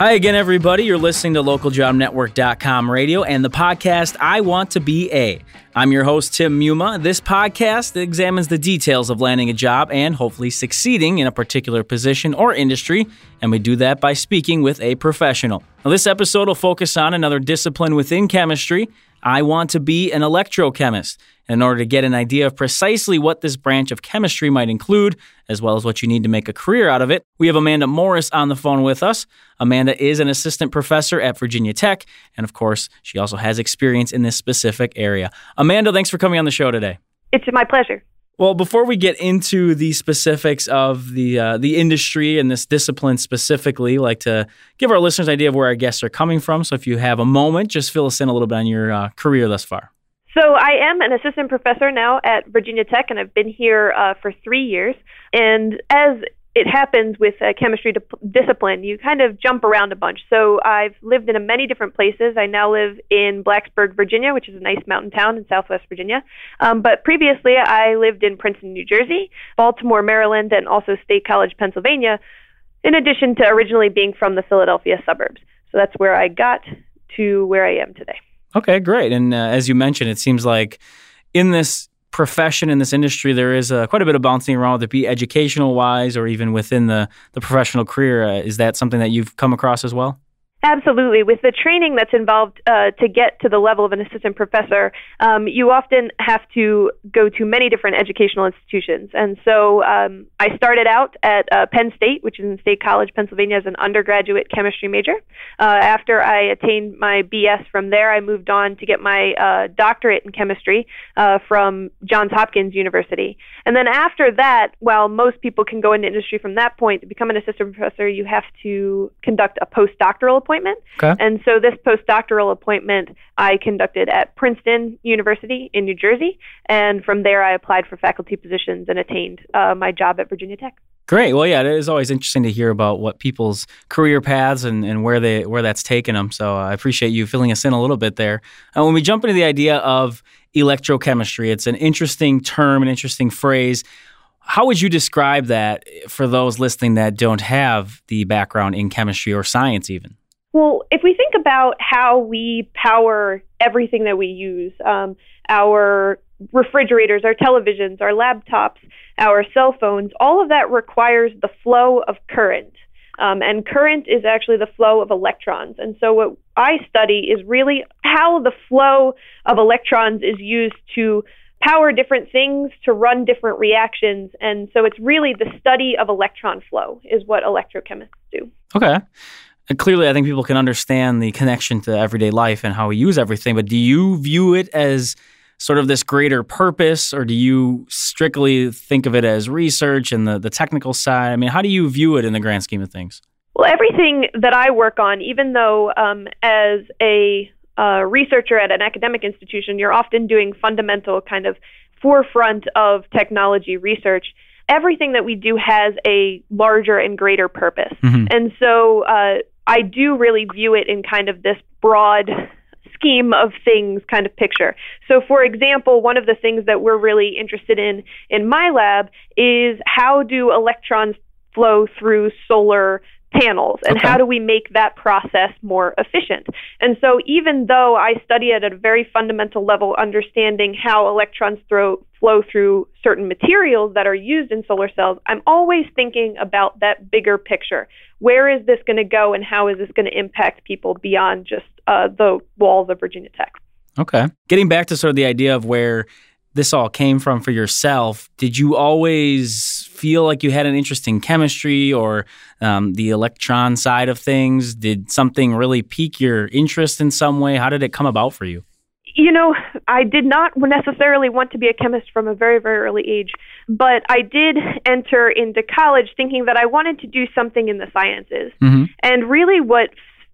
Hi again, everybody. You're listening to localjobnetwork.com radio and the podcast I Want to Be A. I'm your host, Tim Muma. This podcast examines the details of landing a job and hopefully succeeding in a particular position or industry, and we do that by speaking with a professional. Now, this episode will focus on another discipline within chemistry. I want to be an electrochemist in order to get an idea of precisely what this branch of chemistry might include, as well as what you need to make a career out of it, we have Amanda Morris on the phone with us. Amanda is an assistant professor at Virginia Tech, and of course, she also has experience in this specific area. Amanda, thanks for coming on the show today. It's my pleasure. Well, before we get into the specifics of the uh, the industry and this discipline specifically, I'd like to give our listeners an idea of where our guests are coming from. So, if you have a moment, just fill us in a little bit on your uh, career thus far. So I am an assistant professor now at Virginia Tech, and I've been here uh, for three years. And as it happens with a chemistry discipline, you kind of jump around a bunch. So I've lived in many different places. I now live in Blacksburg, Virginia, which is a nice mountain town in Southwest Virginia. Um, but previously, I lived in Princeton, New Jersey, Baltimore, Maryland, and also State College, Pennsylvania. In addition to originally being from the Philadelphia suburbs. So that's where I got to where I am today. Okay, great. And uh, as you mentioned, it seems like in this profession in this industry, there is uh, quite a bit of bouncing around, whether it be educational wise or even within the the professional career. Uh, is that something that you've come across as well? Absolutely. With the training that's involved uh, to get to the level of an assistant professor, um, you often have to go to many different educational institutions. And so um, I started out at uh, Penn State, which is in State College, Pennsylvania, as an undergraduate chemistry major. Uh, after I attained my BS from there, I moved on to get my uh, doctorate in chemistry uh, from Johns Hopkins University. And then after that, while most people can go into industry from that point, to become an assistant professor, you have to conduct a postdoctoral appointment. Okay. And so this postdoctoral appointment I conducted at Princeton University in New Jersey, and from there I applied for faculty positions and attained uh, my job at Virginia Tech. Great. Well, yeah, it is always interesting to hear about what people's career paths and, and where they where that's taken them. So I appreciate you filling us in a little bit there. And when we jump into the idea of electrochemistry, it's an interesting term, an interesting phrase. How would you describe that for those listening that don't have the background in chemistry or science, even? Well, if we think about how we power everything that we use, um, our refrigerators, our televisions, our laptops, our cell phones, all of that requires the flow of current. Um, and current is actually the flow of electrons. And so, what I study is really how the flow of electrons is used to power different things, to run different reactions. And so, it's really the study of electron flow, is what electrochemists do. Okay. And clearly, I think people can understand the connection to everyday life and how we use everything. But do you view it as sort of this greater purpose, or do you strictly think of it as research and the, the technical side? I mean, how do you view it in the grand scheme of things? Well, everything that I work on, even though um, as a uh, researcher at an academic institution, you're often doing fundamental kind of forefront of technology research everything that we do has a larger and greater purpose. Mm-hmm. And so uh, I do really view it in kind of this broad scheme of things kind of picture. So, for example, one of the things that we're really interested in in my lab is how do electrons flow through solar panels and okay. how do we make that process more efficient and so even though i study it at a very fundamental level understanding how electrons throw, flow through certain materials that are used in solar cells i'm always thinking about that bigger picture where is this going to go and how is this going to impact people beyond just uh, the walls of Virginia Tech? Okay. Getting back to sort of the idea of where this all came from for yourself, did you always feel like you had an interest in chemistry or um, the electron side of things? Did something really pique your interest in some way? How did it come about for you? You know, I did not necessarily want to be a chemist from a very, very early age, but I did enter into college thinking that I wanted to do something in the sciences. Mm-hmm. And really, what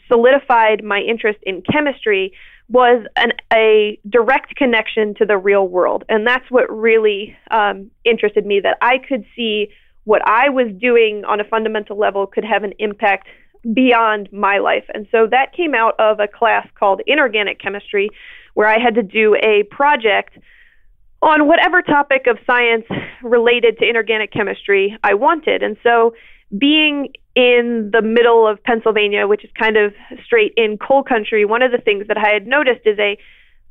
solidified my interest in chemistry was an, a direct connection to the real world. And that's what really um, interested me that I could see what I was doing on a fundamental level could have an impact beyond my life. And so that came out of a class called Inorganic Chemistry, where I had to do a project on whatever topic of science related to inorganic chemistry I wanted. And so being in the middle of Pennsylvania, which is kind of straight in coal country, one of the things that I had noticed is a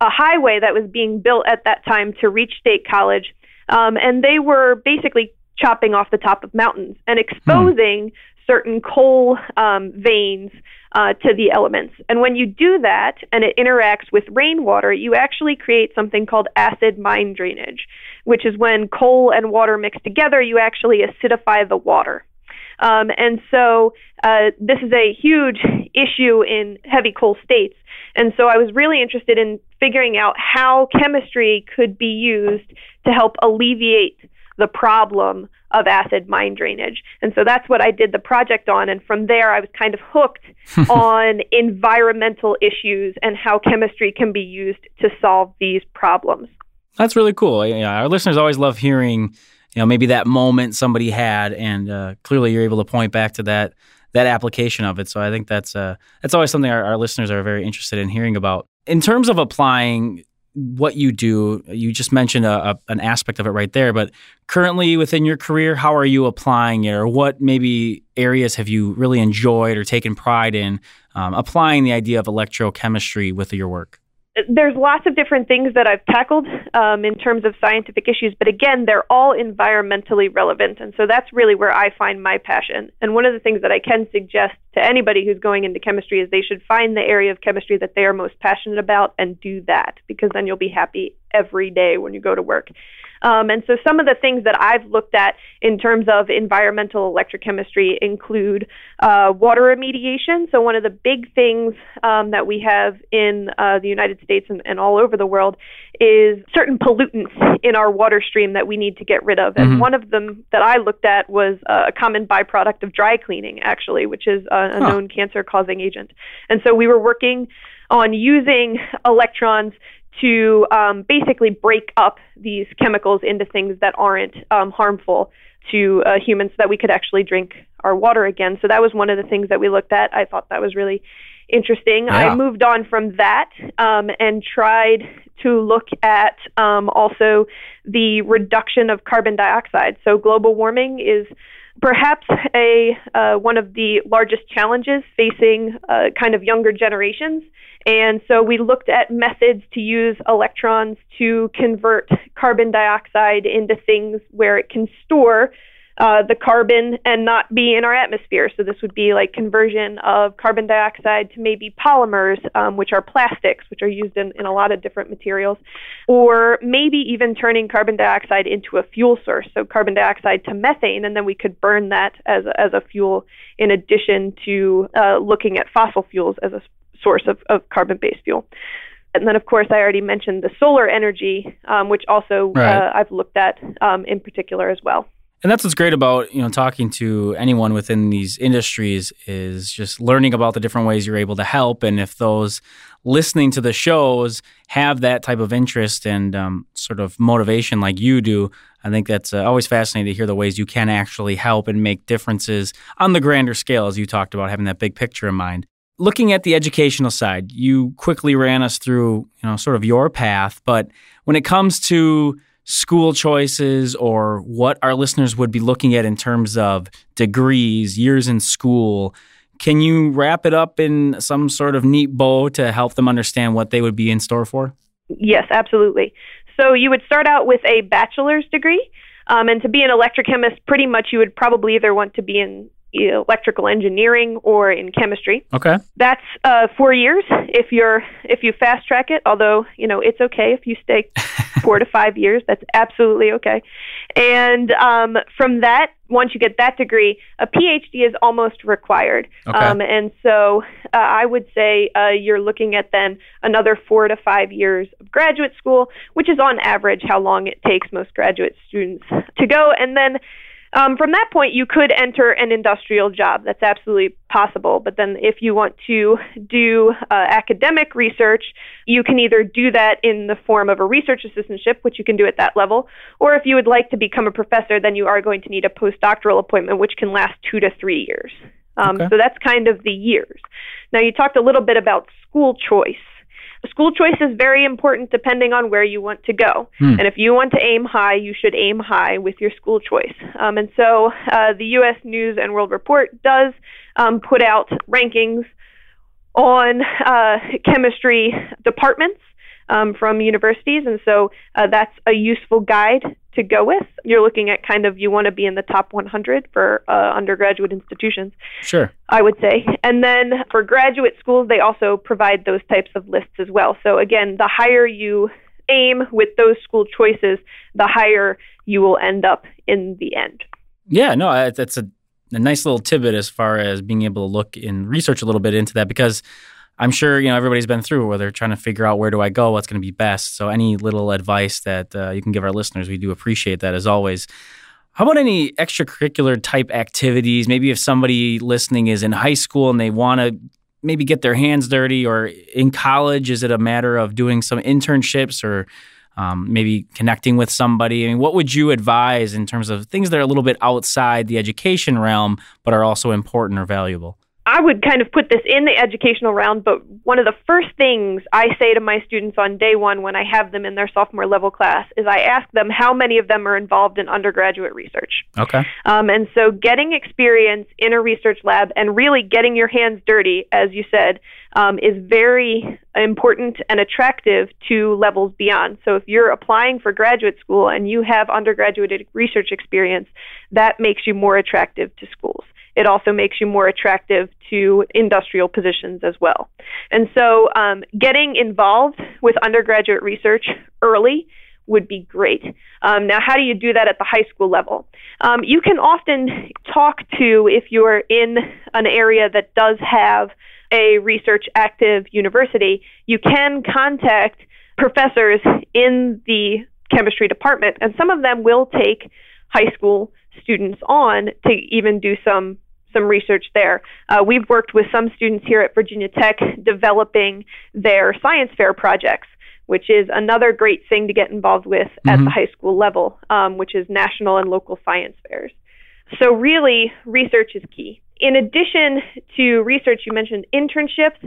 a highway that was being built at that time to reach State College, um, and they were basically chopping off the top of mountains and exposing hmm. certain coal um, veins uh, to the elements. And when you do that and it interacts with rainwater, you actually create something called acid mine drainage, which is when coal and water mix together, you actually acidify the water. Um, and so uh, this is a huge issue in heavy coal states. And so I was really interested in figuring out how chemistry could be used to help alleviate the problem of acid mine drainage. And so that's what I did the project on. And from there, I was kind of hooked on environmental issues and how chemistry can be used to solve these problems. That's really cool. Yeah, our listeners always love hearing, you know, maybe that moment somebody had, and uh, clearly you're able to point back to that that application of it. So I think that's uh, that's always something our, our listeners are very interested in hearing about. In terms of applying what you do, you just mentioned a, a, an aspect of it right there, but currently within your career, how are you applying it, or what maybe areas have you really enjoyed or taken pride in um, applying the idea of electrochemistry with your work? There's lots of different things that I've tackled um, in terms of scientific issues, but again, they're all environmentally relevant. And so that's really where I find my passion. And one of the things that I can suggest to anybody who's going into chemistry is they should find the area of chemistry that they are most passionate about and do that, because then you'll be happy every day when you go to work. Um, and so some of the things that I've looked at in terms of environmental electrochemistry include uh, water remediation. So one of the big things um, that we have in uh, the United States and, and, all over the world is certain pollutants in our water stream that we need to get rid of. And mm-hmm. one of them that I looked at was a common byproduct of dry cleaning, actually, which is a, a huh. known cancer causing agent. And so we were working on using electrons to um, basically break up these chemicals into things that aren't um, harmful to uh, humans so that we could actually drink our water again. So that was one of the things that we looked at. I thought that was really interesting. Yeah. I moved on from that um, and tried to look at um, also the reduction of carbon dioxide. So global warming is perhaps a uh, one of the largest challenges facing uh, kind of younger generations. And so we looked at methods to use electrons to convert carbon dioxide into things where it can store uh, the carbon and not be in our atmosphere. So this would be like conversion of carbon dioxide to maybe polymers, um, which are plastics, which are used in, in a lot of different materials, or maybe even turning carbon dioxide into a fuel source, so carbon dioxide to methane, and then we could burn that as a, as a fuel in addition to uh, looking at fossil fuels as a source of, of carbon-based fuel. And then, of course, I already mentioned the solar energy, um, which also right. uh, I've looked at um, in particular as well. And that's what's great about you know talking to anyone within these industries is just learning about the different ways you're able to help, and if those listening to the shows have that type of interest and um, sort of motivation like you do, I think that's uh, always fascinating to hear the ways you can actually help and make differences on the grander scale, as you talked about having that big picture in mind. Looking at the educational side, you quickly ran us through you know sort of your path, but when it comes to school choices or what our listeners would be looking at in terms of degrees, years in school. Can you wrap it up in some sort of neat bow to help them understand what they would be in store for? Yes, absolutely. So you would start out with a bachelor's degree. Um, and to be an electrochemist, pretty much you would probably either want to be in electrical engineering or in chemistry. Okay. That's uh, four years if you're if you fast track it. Although you know it's okay if you stay four to five years. That's absolutely okay. And um, from that, once you get that degree, a PhD is almost required. Okay. Um, and so uh, I would say uh, you're looking at then another four to five years of graduate school, which is on average how long it takes most graduate students to go. And then um, from that point, you could enter an industrial job. That's absolutely possible. But then, if you want to do uh, academic research, you can either do that in the form of a research assistantship, which you can do at that level, or if you would like to become a professor, then you are going to need a postdoctoral appointment, which can last two to three years. Um, okay. So that's kind of the years. Now, you talked a little bit about school choice. School choice is very important depending on where you want to go. Hmm. And if you want to aim high, you should aim high with your school choice. Um, and so uh, the U.S. News and World Report does um, put out rankings on uh, chemistry departments um, from universities, and so uh, that's a useful guide to go with. You're looking at kind of you want to be in the top 100 for uh, undergraduate institutions. Sure. I would say. And then for graduate schools, they also provide those types of lists as well. So again, the higher you aim with those school choices, the higher you will end up in the end. Yeah, no, that's a, a nice little tidbit as far as being able to look and research a little bit into that because I'm sure you know everybody's been through where they're trying to figure out where do I go, what's going to be best. So any little advice that uh, you can give our listeners, we do appreciate that as always. How about any extracurricular type activities? Maybe if somebody listening is in high school and they want to maybe get their hands dirty, or in college, is it a matter of doing some internships or um, maybe connecting with somebody? I mean, what would you advise in terms of things that are a little bit outside the education realm but are also important or valuable? I would kind of put this in the educational round, but one of the first things I say to my students on day one when I have them in their sophomore level class is I ask them how many of them are involved in undergraduate research. Okay. Um, and so getting experience in a research lab and really getting your hands dirty, as you said, um, is very important and attractive to levels beyond. So if you're applying for graduate school and you have undergraduate research experience, that makes you more attractive to schools it also makes you more attractive to industrial positions as well. And so, um, getting involved with undergraduate research early would be great. Um, now, how do you do that at the high school level? Um, you can often talk to, if you're in an area that does have a research active university, you can contact professors in the chemistry department, and some of them will take high school students on to even do some some research there. Uh, we've worked with some students here at Virginia Tech developing their science fair projects, which is another great thing to get involved with mm-hmm. at the high school level, um, which is national and local science fairs. So, really, research is key. In addition to research, you mentioned internships.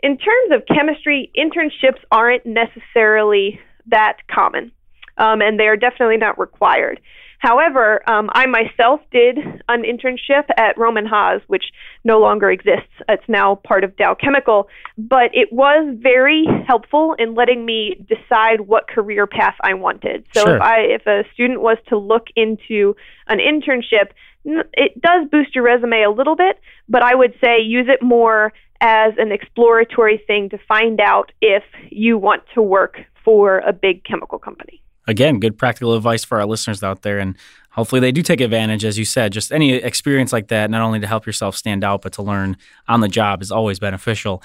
In terms of chemistry, internships aren't necessarily that common, um, and they are definitely not required. However, um, I myself did an internship at Rohm and Haas, which no longer exists. It's now part of Dow Chemical, but it was very helpful in letting me decide what career path I wanted. So sure. if I if a student was to look into an internship, it does boost your resume a little bit, but I would say use it more as an exploratory thing to find out if you want to work for a big chemical company again, good practical advice for our listeners out there. And hopefully they do take advantage, as you said. Just any experience like that, not only to help yourself stand out, but to learn on the job is always beneficial.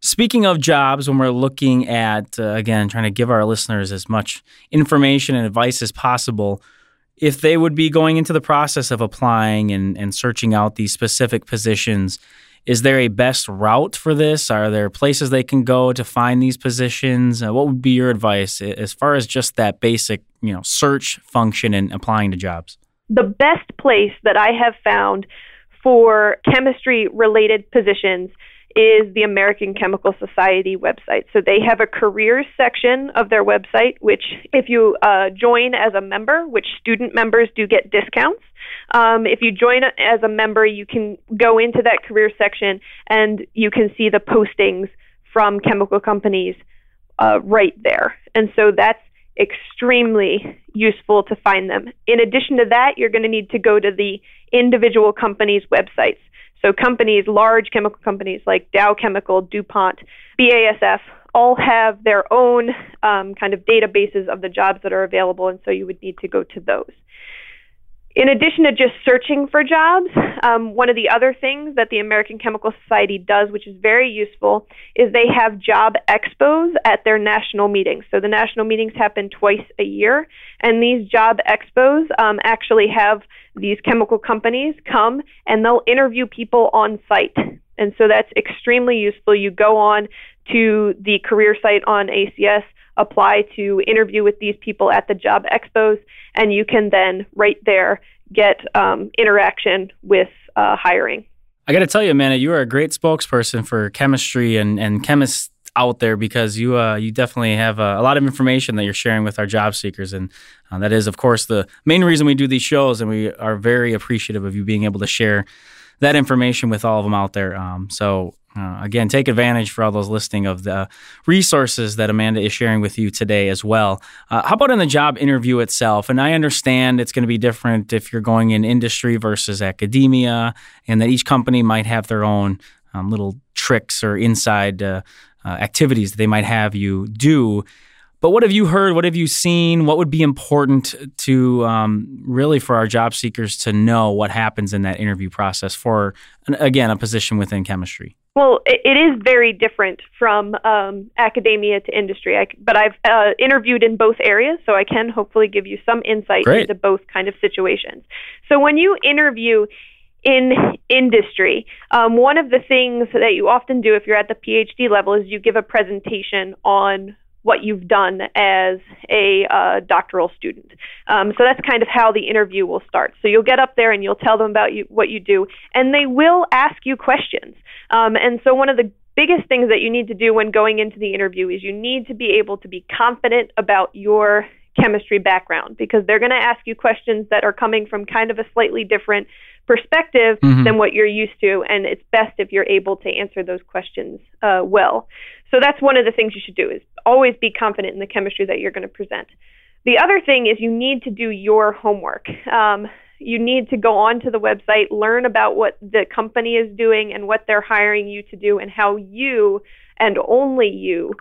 Speaking of jobs, when we're looking at, uh, again, trying to give our listeners as much information and advice as possible, if they would be going into the process of applying and, and searching out these specific positions, is there a best route for this? Are there places they can go to find these positions? Uh, what would be your advice as far as just that basic, you know, search function and applying to jobs? The best place that I have found for chemistry related positions is the American Chemical Society website. So they have a careers section of their website, which, if you uh, join as a member, which student members do get discounts, um, if you join as a member, you can go into that career section and you can see the postings from chemical companies uh, right there. And so that's extremely useful to find them. In addition to that, you're going to need to go to the individual companies' websites. So companies, large chemical companies like Dow Chemical, DuPont, BASF, all have their own um, kind of databases of the jobs that are available, and so you would need to go to those. In addition to just searching for jobs, um, one of the other things that the American Chemical Society does, which is very useful, is they have job expos at their national meetings. So the national meetings happen twice a year, and these job expos um, actually have these chemical companies come and they'll interview people on site. And so that's extremely useful. You go on to the career site on ACS apply to interview with these people at the job expos, and you can then right there get um, interaction with uh, hiring. I got to tell you, Amanda, you are a great spokesperson for chemistry and, and chemists out there because you uh, you definitely have uh, a lot of information that you're sharing with our job seekers, and uh, that is, of course, the main reason we do these shows, and we are very appreciative of you being able to share that information with all of them out there. Um, so uh, again, take advantage for all those listening of the resources that Amanda is sharing with you today as well. Uh, how about in the job interview itself? And I understand it's going to be different if you're going in industry versus academia, and that each company might have their own um, little tricks or inside uh, uh activities that they might have you do. But what have you heard? What have you seen? What would be important to um, really for our job seekers to know what happens in that interview process for, again, a position within chemistry? Well, it is very different from um, academia to industry, I, but I've uh, interviewed in both areas, so I can hopefully give you some insight Great. into both kind of situations. So when you interview in industry, um, one of the things that you often do if you're at the PhD level is you give a presentation on what you've done as a uh, doctoral student. Um, so that's kind of how the interview will start. So you'll get up there and you'll tell them about you, what you do, and they will ask you questions. Um, and so one of the biggest things that you need to do when going into the interview is you need to be able to be confident about your chemistry background because they're going to ask you questions that are coming from kind of a slightly different perspective mm-hmm. than what you're used to. And it's best if you're able to answer those questions uh, well. So that's one of the things you should do is always be confident in the chemistry that you're going to present. The other thing is you need to do your homework. Um, you need to go onto the website, learn about what the company is doing and what they're hiring you to do, and how you and only you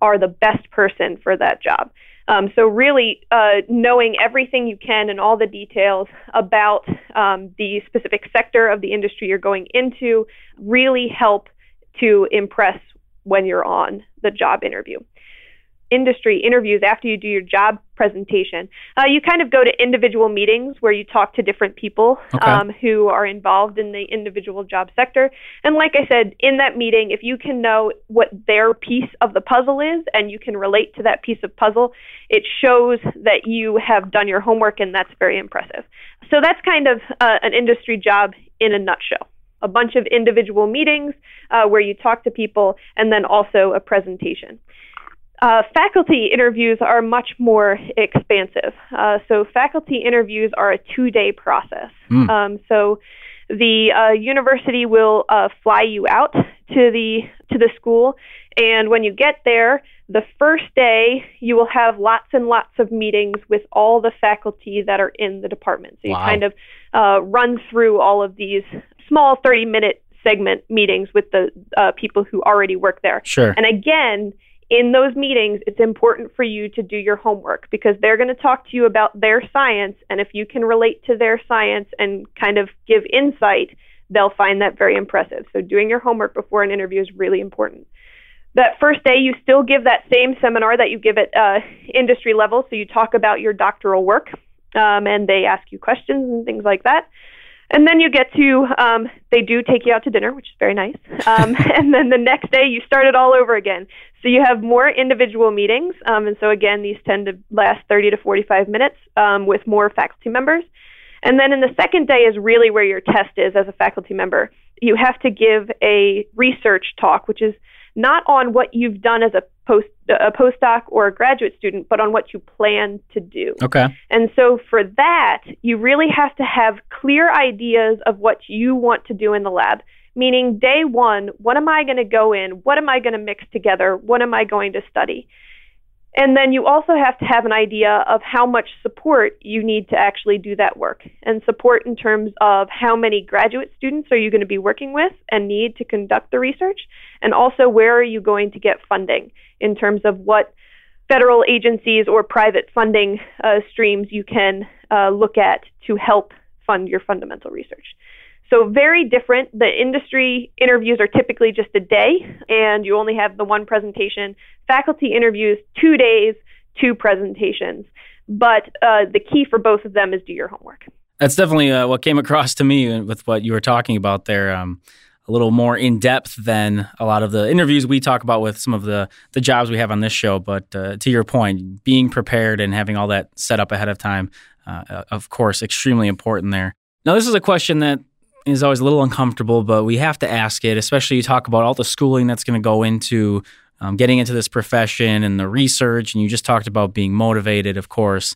are the best person for that job. Um, so really uh, knowing everything you can and all the details about um, the specific sector of the industry you're going into really help to impress when you're on the job interview industry interviews after you do your job presentation. Uh, you kind of go to individual meetings where you talk to different people okay. um, who are involved in the individual job sector. And like I said, in that meeting, if you can know what their piece of the puzzle is and you can relate to that piece of puzzle, it shows that you have done your homework, and that's very impressive. So that's kind of uh, an industry job in a nutshell a bunch of individual meetings uh, where you talk to people, and then also a presentation. Uh, faculty interviews are much more expansive. Uh, so, faculty interviews are a two day process. Mm. Um, so, the uh, university will uh, fly you out to the to the school, and when you get there, the first day you will have lots and lots of meetings with all the faculty that are in the department. So you wow. kind of uh, run through all of these small thirty minute segment meetings with the uh, people who already work there. Sure. And again, in those meetings, it's important for you to do your homework because they're going to talk to you about their science. And if you can relate to their science and kind of give insight, they'll find that very impressive. So, doing your homework before an interview is really important. That first day, you still give that same seminar that you give at uh, industry level. So, you talk about your doctoral work um, and they ask you questions and things like that. And then you get to, um, they do take you out to dinner, which is very nice. Um, and then the next day, you start it all over again. So you have more individual meetings. Um, and so, again, these tend to last 30 to 45 minutes um, with more faculty members. And then in the second day is really where your test is as a faculty member. You have to give a research talk, which is not on what you've done as a post a postdoc or a graduate student, but on what you plan to do. Okay. And so for that, you really have to have clear ideas of what you want to do in the lab. Meaning, day one, what am I going to go in? What am I going to mix together? What am I going to study? And then you also have to have an idea of how much support you need to actually do that work. And support in terms of how many graduate students are you going to be working with and need to conduct the research? And also, where are you going to get funding in terms of what federal agencies or private funding uh, streams you can uh, look at to help fund your fundamental research? So, very different. The industry interviews are typically just a day, and you only have the one presentation. Faculty interviews, two days, two presentations. But uh, the key for both of them is do your homework. That's definitely uh, what came across to me with what you were talking about there. Um, a little more in depth than a lot of the interviews we talk about with some of the the jobs we have on this show. But uh, to your point, being prepared and having all that set up ahead of time, uh, of course, extremely important there. Now, this is a question that is always a little uncomfortable, but we have to ask it, especially you talk about all the schooling that's going to go into um, getting into this profession and the research, and you just talked about being motivated, of course.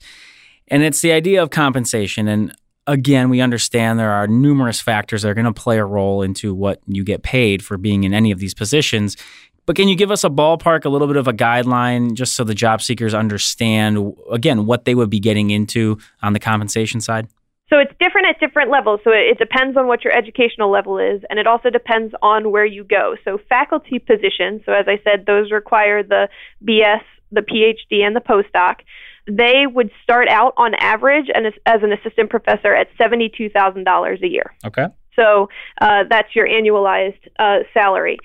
And it's the idea of compensation. And again, we understand there are numerous factors that are going to play a role into what you get paid for being in any of these positions. But can you give us a ballpark, a little bit of a guideline, just so the job seekers understand, again, what they would be getting into on the compensation side? So it's different at different levels. So it depends on what your educational level is, and it also depends on where you go. So faculty positions, so as I said, those require the BS, the PhD, and the postdoc. They would start out on average and as, as an assistant professor at $72,000 a year. Okay. So uh, that's your annualized uh, salary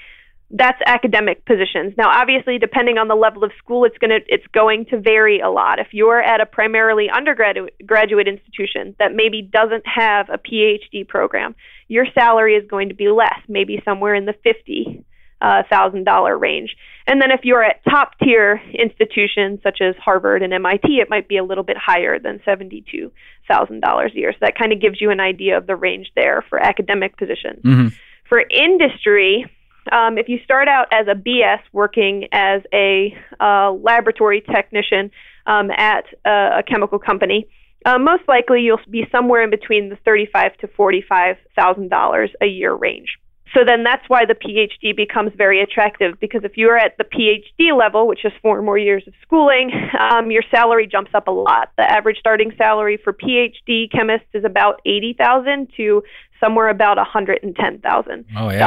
that's academic positions. Now, obviously, depending on the level of school, it's going to it's going to vary a lot. If you're at a primarily undergraduate graduate institution that maybe doesn't have a PhD program, your salary is going to be less, maybe somewhere in the fifty uh, thousand dollar range. And then if you're at top tier institutions such as Harvard and MIT, it might be a little bit higher than seventy two thousand dollars a year. So that kind of gives you an idea of the range there for academic positions. Mm-hmm. For industry, um, if you start out as a BS working as a uh, laboratory technician um, at a, a, chemical company, uh, most likely you'll be somewhere in between the thirty-five to forty-five thousand dollars a year range. So then that's why the PhD becomes very attractive because if you are at the PhD level, which is four more years of schooling, um, your salary jumps up a lot. The average starting salary for PhD chemists is about eighty thousand to somewhere about $110,000 oh, yeah.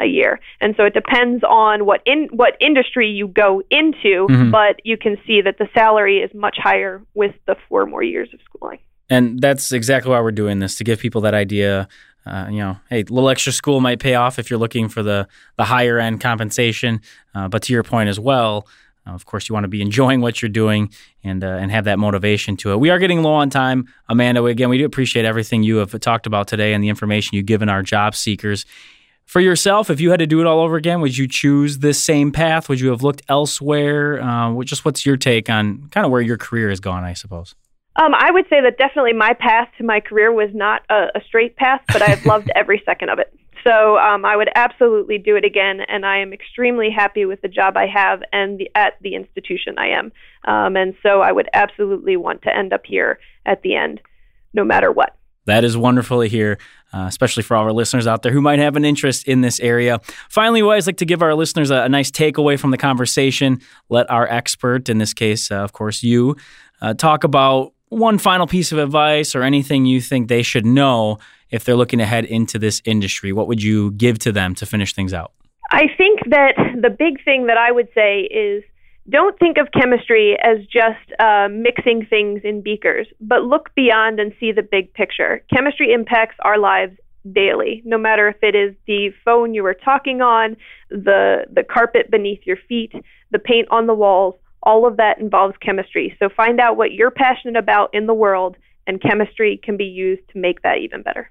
A year. And so it depends on what in what industry you go into, mm-hmm. but you can see that the salary is much higher with the four more years of schooling. And that's exactly why we're doing this to give people that idea. Uh, you know, hey, a little extra school might pay off if you're looking for the the higher end compensation. Uh, but to your point as well, uh, of course, you want to be enjoying what you're doing and uh, and have that motivation to it. We are getting low on time, Amanda. Again, we do appreciate everything you have talked about today and the information you've given our job seekers. For yourself, if you had to do it all over again, would you choose this same path? Would you have looked elsewhere? Uh, just what's your take on kind of where your career has gone? I suppose. Um, I would say that definitely my path to my career was not a, a straight path, but I've loved every second of it. So um, I would absolutely do it again, and I am extremely happy with the job I have and the, at the institution I am. Um, and so I would absolutely want to end up here at the end, no matter what. That is wonderful to hear, uh, especially for all our listeners out there who might have an interest in this area. Finally, we always like to give our listeners a, a nice takeaway from the conversation. Let our expert, in this case, uh, of course, you, uh, talk about one final piece of advice or anything you think they should know if they're looking to head into this industry? What would you give to them to finish things out? I think that the big thing that I would say is don't think of chemistry as just uh, mixing things in beakers, but look beyond and see the big picture. Chemistry impacts our lives daily, no matter if it is the phone you were talking on, the the carpet beneath your feet, the paint on the walls. All of that involves chemistry. So find out what you're passionate about in the world, and chemistry can be used to make that even better.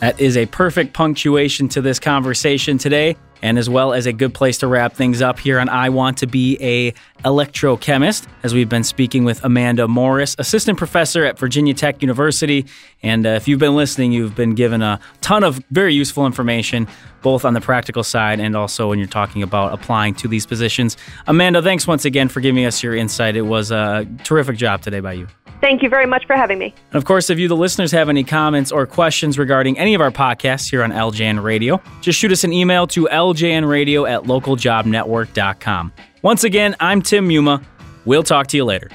That is a perfect punctuation to this conversation today, and as well as a good place to wrap things up here on I Want to Be a Electrochemist, as we've been speaking with Amanda Morris, assistant professor at Virginia Tech University. And uh, if you've been listening, you've been given a ton of very useful information, both on the practical side and also when you're talking about applying to these positions. Amanda, thanks once again for giving us your insight. It was a terrific job today by you. Thank you very much for having me. And of course, if you, the listeners, have any comments or questions regarding any of our podcasts here on LJN Radio, just shoot us an email to ljnradio at localjobnetwork.com. Once again, I'm Tim Muma. We'll talk to you later.